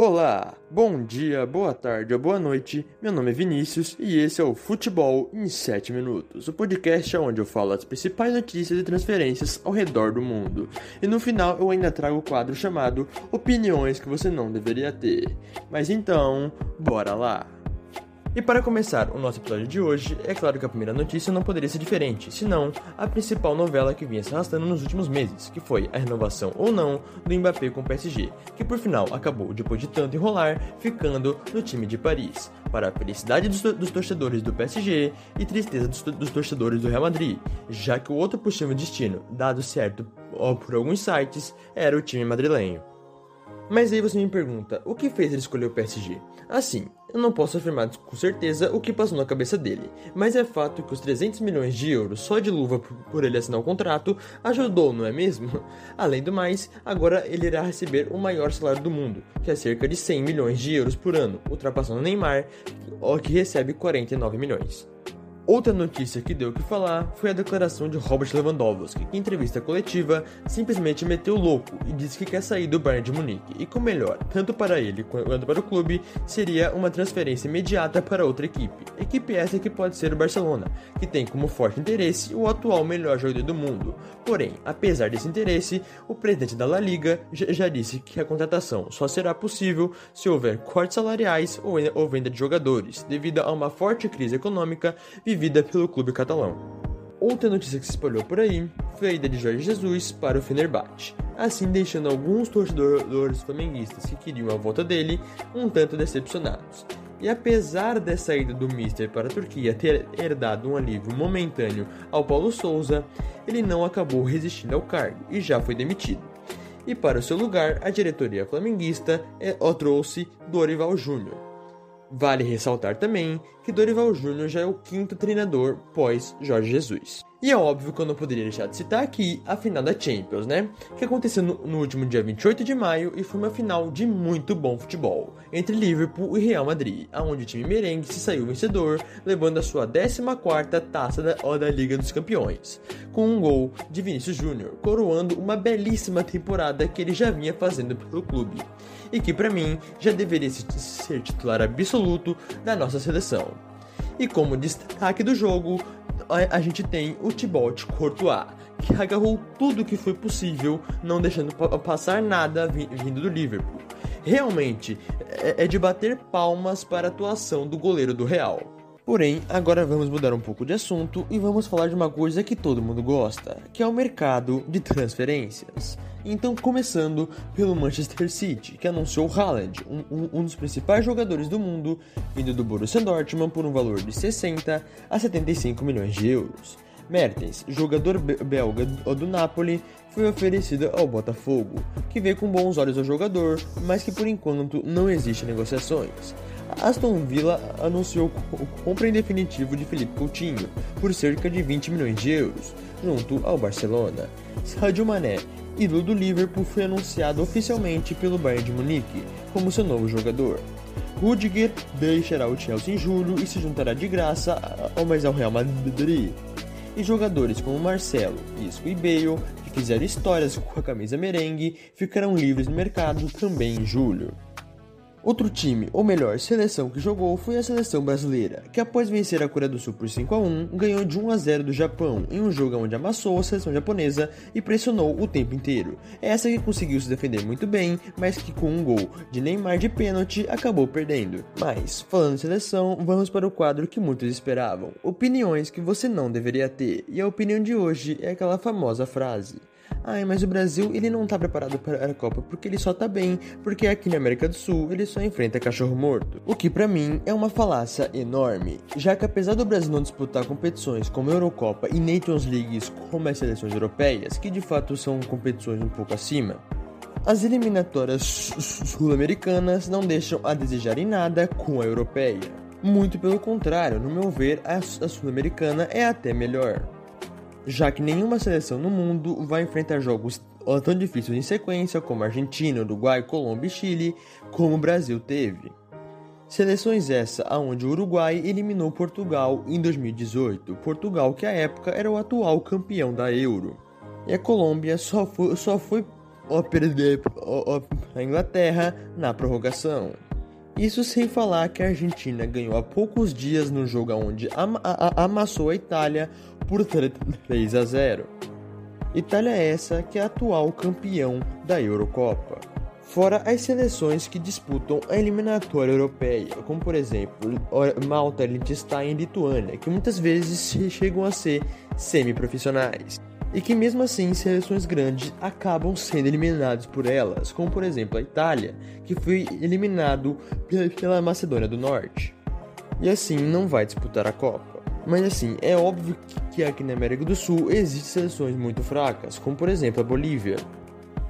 Olá, bom dia, boa tarde ou boa noite. Meu nome é Vinícius e esse é o Futebol em 7 Minutos, o podcast onde eu falo as principais notícias e transferências ao redor do mundo. E no final eu ainda trago o quadro chamado Opiniões que você não deveria ter. Mas então, bora lá! E para começar o nosso episódio de hoje, é claro que a primeira notícia não poderia ser diferente, senão a principal novela que vinha se arrastando nos últimos meses, que foi a renovação ou não do Mbappé com o PSG, que por final acabou, depois de tanto enrolar, ficando no time de Paris, para a felicidade dos, dos torcedores do PSG e tristeza dos, dos, torcedores do Real Madrid, já que o outro possível destino, dado certo por alguns sites, era o time madrilenho. Mas aí você me pergunta, o que fez ele escolher o PSG? Assim, eu não posso afirmar com certeza o que passou na cabeça dele, mas é fato que os 300 milhões de euros só de luva por ele assinar o contrato ajudou, não é mesmo? Além do mais, agora ele irá receber o maior salário do mundo, que é cerca de 100 milhões de euros por ano, ultrapassando Neymar, que recebe 49 milhões. Outra notícia que deu o que falar foi a declaração de Robert Lewandowski, que em entrevista coletiva simplesmente meteu louco e disse que quer sair do Bayern de Munique e com melhor, tanto para ele quanto para o clube, seria uma transferência imediata para outra equipe. Equipe essa que pode ser o Barcelona, que tem como forte interesse o atual melhor jogador do mundo. Porém, apesar desse interesse, o presidente da La Liga já disse que a contratação só será possível se houver cortes salariais ou venda de jogadores, devido a uma forte crise econômica vivida pelo clube catalão. Outra notícia que se espalhou por aí foi a ida de Jorge Jesus para o Fenerbahçe, assim deixando alguns torcedores flamenguistas que queriam a volta dele um tanto decepcionados. E apesar dessa ida do Mister para a Turquia ter herdado um alívio momentâneo ao Paulo Souza, ele não acabou resistindo ao cargo e já foi demitido. E para o seu lugar, a diretoria flamenguista é, o trouxe Dorival Júnior, Vale ressaltar também que Dorival Júnior já é o quinto treinador pós Jorge Jesus. E é óbvio que eu não poderia deixar de citar aqui a final da Champions, né? Que aconteceu no, último dia 28 de maio e foi uma final de muito bom futebol entre Liverpool e Real Madrid, aonde o time merengue se saiu vencedor, levando a sua 14ª taça da, da Liga dos Campeões, com um gol de Vinícius Júnior, coroando uma belíssima temporada que ele já vinha fazendo pelo clube e que para mim já deveria ser titular absoluto da nossa seleção. E como destaque do jogo, a, gente tem o Thibaut Courtois, que agarrou tudo que foi possível, não deixando passar nada vindo do Liverpool. Realmente, é, é de bater palmas para a atuação do goleiro do Real. Porém, agora vamos mudar um pouco de assunto e vamos falar de uma coisa que todo mundo gosta, que é o mercado de transferências. Então, começando pelo Manchester City, que anunciou Haaland, um, um, um, dos principais jogadores do mundo, vindo do Borussia Dortmund por um valor de 60 a 75 milhões de euros. Mertens, jogador belga do Napoli, foi oferecido ao Botafogo, que vê com bons olhos o jogador, mas que por enquanto não existe negociações. Aston Villa anunciou compra em definitivo de Felipe Coutinho por cerca de 20 milhões de euros, junto ao Barcelona. Sadio Mané, ídolo do Liverpool, foi anunciado oficialmente pelo Bayern de Munique como seu novo jogador. Rudiger deixará o Chelsea em julho e se juntará de graça ao mais ao Real Madrid. E jogadores como Marcelo, Isco e Bale, que fizeram histórias com a camisa merengue, ficarão livres no mercado também em julho. Outro time, ou melhor, seleção que jogou foi a seleção brasileira, que após vencer a Coreia do Sul por 5 a 1, ganhou de 1 a 0 do Japão em um jogo onde amassou a seleção japonesa e pressionou o tempo inteiro. Essa que conseguiu se defender muito bem, mas que com um gol de Neymar de pênalti acabou perdendo. Mas, falando em seleção, vamos para o quadro que muitos esperavam: opiniões que você não deveria ter. E a opinião de hoje é aquela famosa frase: Ai, mas o Brasil ele não tá preparado para a Copa porque ele só tá bem, porque aqui na América do Sul ele só enfrenta cachorro morto. O que para mim é uma falácia enorme, já que apesar do Brasil não disputar competições como Eurocopa e Nations Leagues como as seleções europeias, que de fato são competições um pouco acima, as eliminatórias sul-americanas não deixam a desejar em nada com a europeia. Muito pelo contrário, no meu ver, a sul-americana é até melhor já que nenhuma seleção no mundo vai enfrentar jogos tão difíceis em sequência como Argentina, Uruguai, Colômbia e Chile, como o Brasil teve. Seleções essa aonde o Uruguai eliminou Portugal em 2018, Portugal que à época era o atual campeão da Euro. E a Colômbia só foi, só foi perder a Inglaterra na prorrogação. Isso sem falar que a Argentina ganhou há poucos dias no jogo onde am amassou a Itália por 3 a 0. Itália essa que é atual campeão da Eurocopa. Fora as seleções que disputam a eliminatória europeia, como por exemplo Malta, Liechtenstein e Lituânia, que muitas vezes chegam a ser semi-profissionais e que mesmo assim seleções grandes acabam sendo eliminadas por elas, como por exemplo a Itália, que foi eliminado pela Macedônia do Norte. E assim não vai disputar a Copa. Mas assim, é óbvio que aqui na América do Sul existem seleções muito fracas, como por exemplo a Bolívia.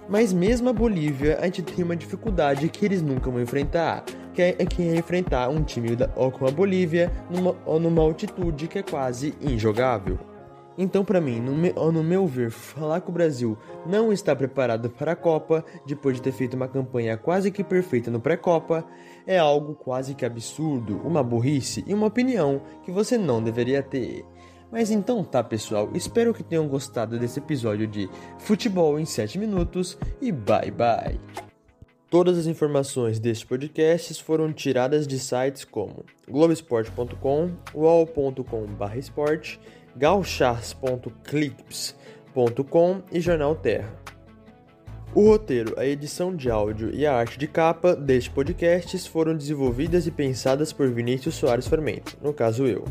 Mas mesmo a Bolívia, a gente tem uma dificuldade que eles nunca vão enfrentar, que é, que é enfrentar um time da, com a Bolívia numa, numa altitude que é quase injogável. Então, para mim, no meu, no meu ver, falar que o Brasil não está preparado para a Copa, depois de ter feito uma campanha quase que perfeita no pré-Copa, é algo quase que absurdo, uma burrice e uma opinião que você não deveria ter. Mas então tá, pessoal, espero que tenham gostado desse episódio de Futebol em 7 Minutos e bye bye! Todas as informações deste podcast foram tiradas de sites como globesport.com, wall.com/sport gauchas.clips.com e Jornal Terra. O roteiro, a edição de áudio e a arte de capa deste podcast foram desenvolvidas e pensadas por Vinícius Soares Fermento, no caso eu.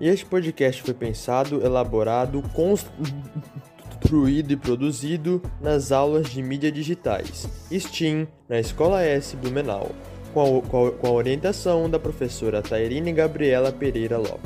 E este podcast foi pensado, elaborado, construído e produzido nas aulas de mídia digitais, STEAM, na Escola S Blumenau, com a, com a orientação da professora Tairine Gabriela Pereira Lopes.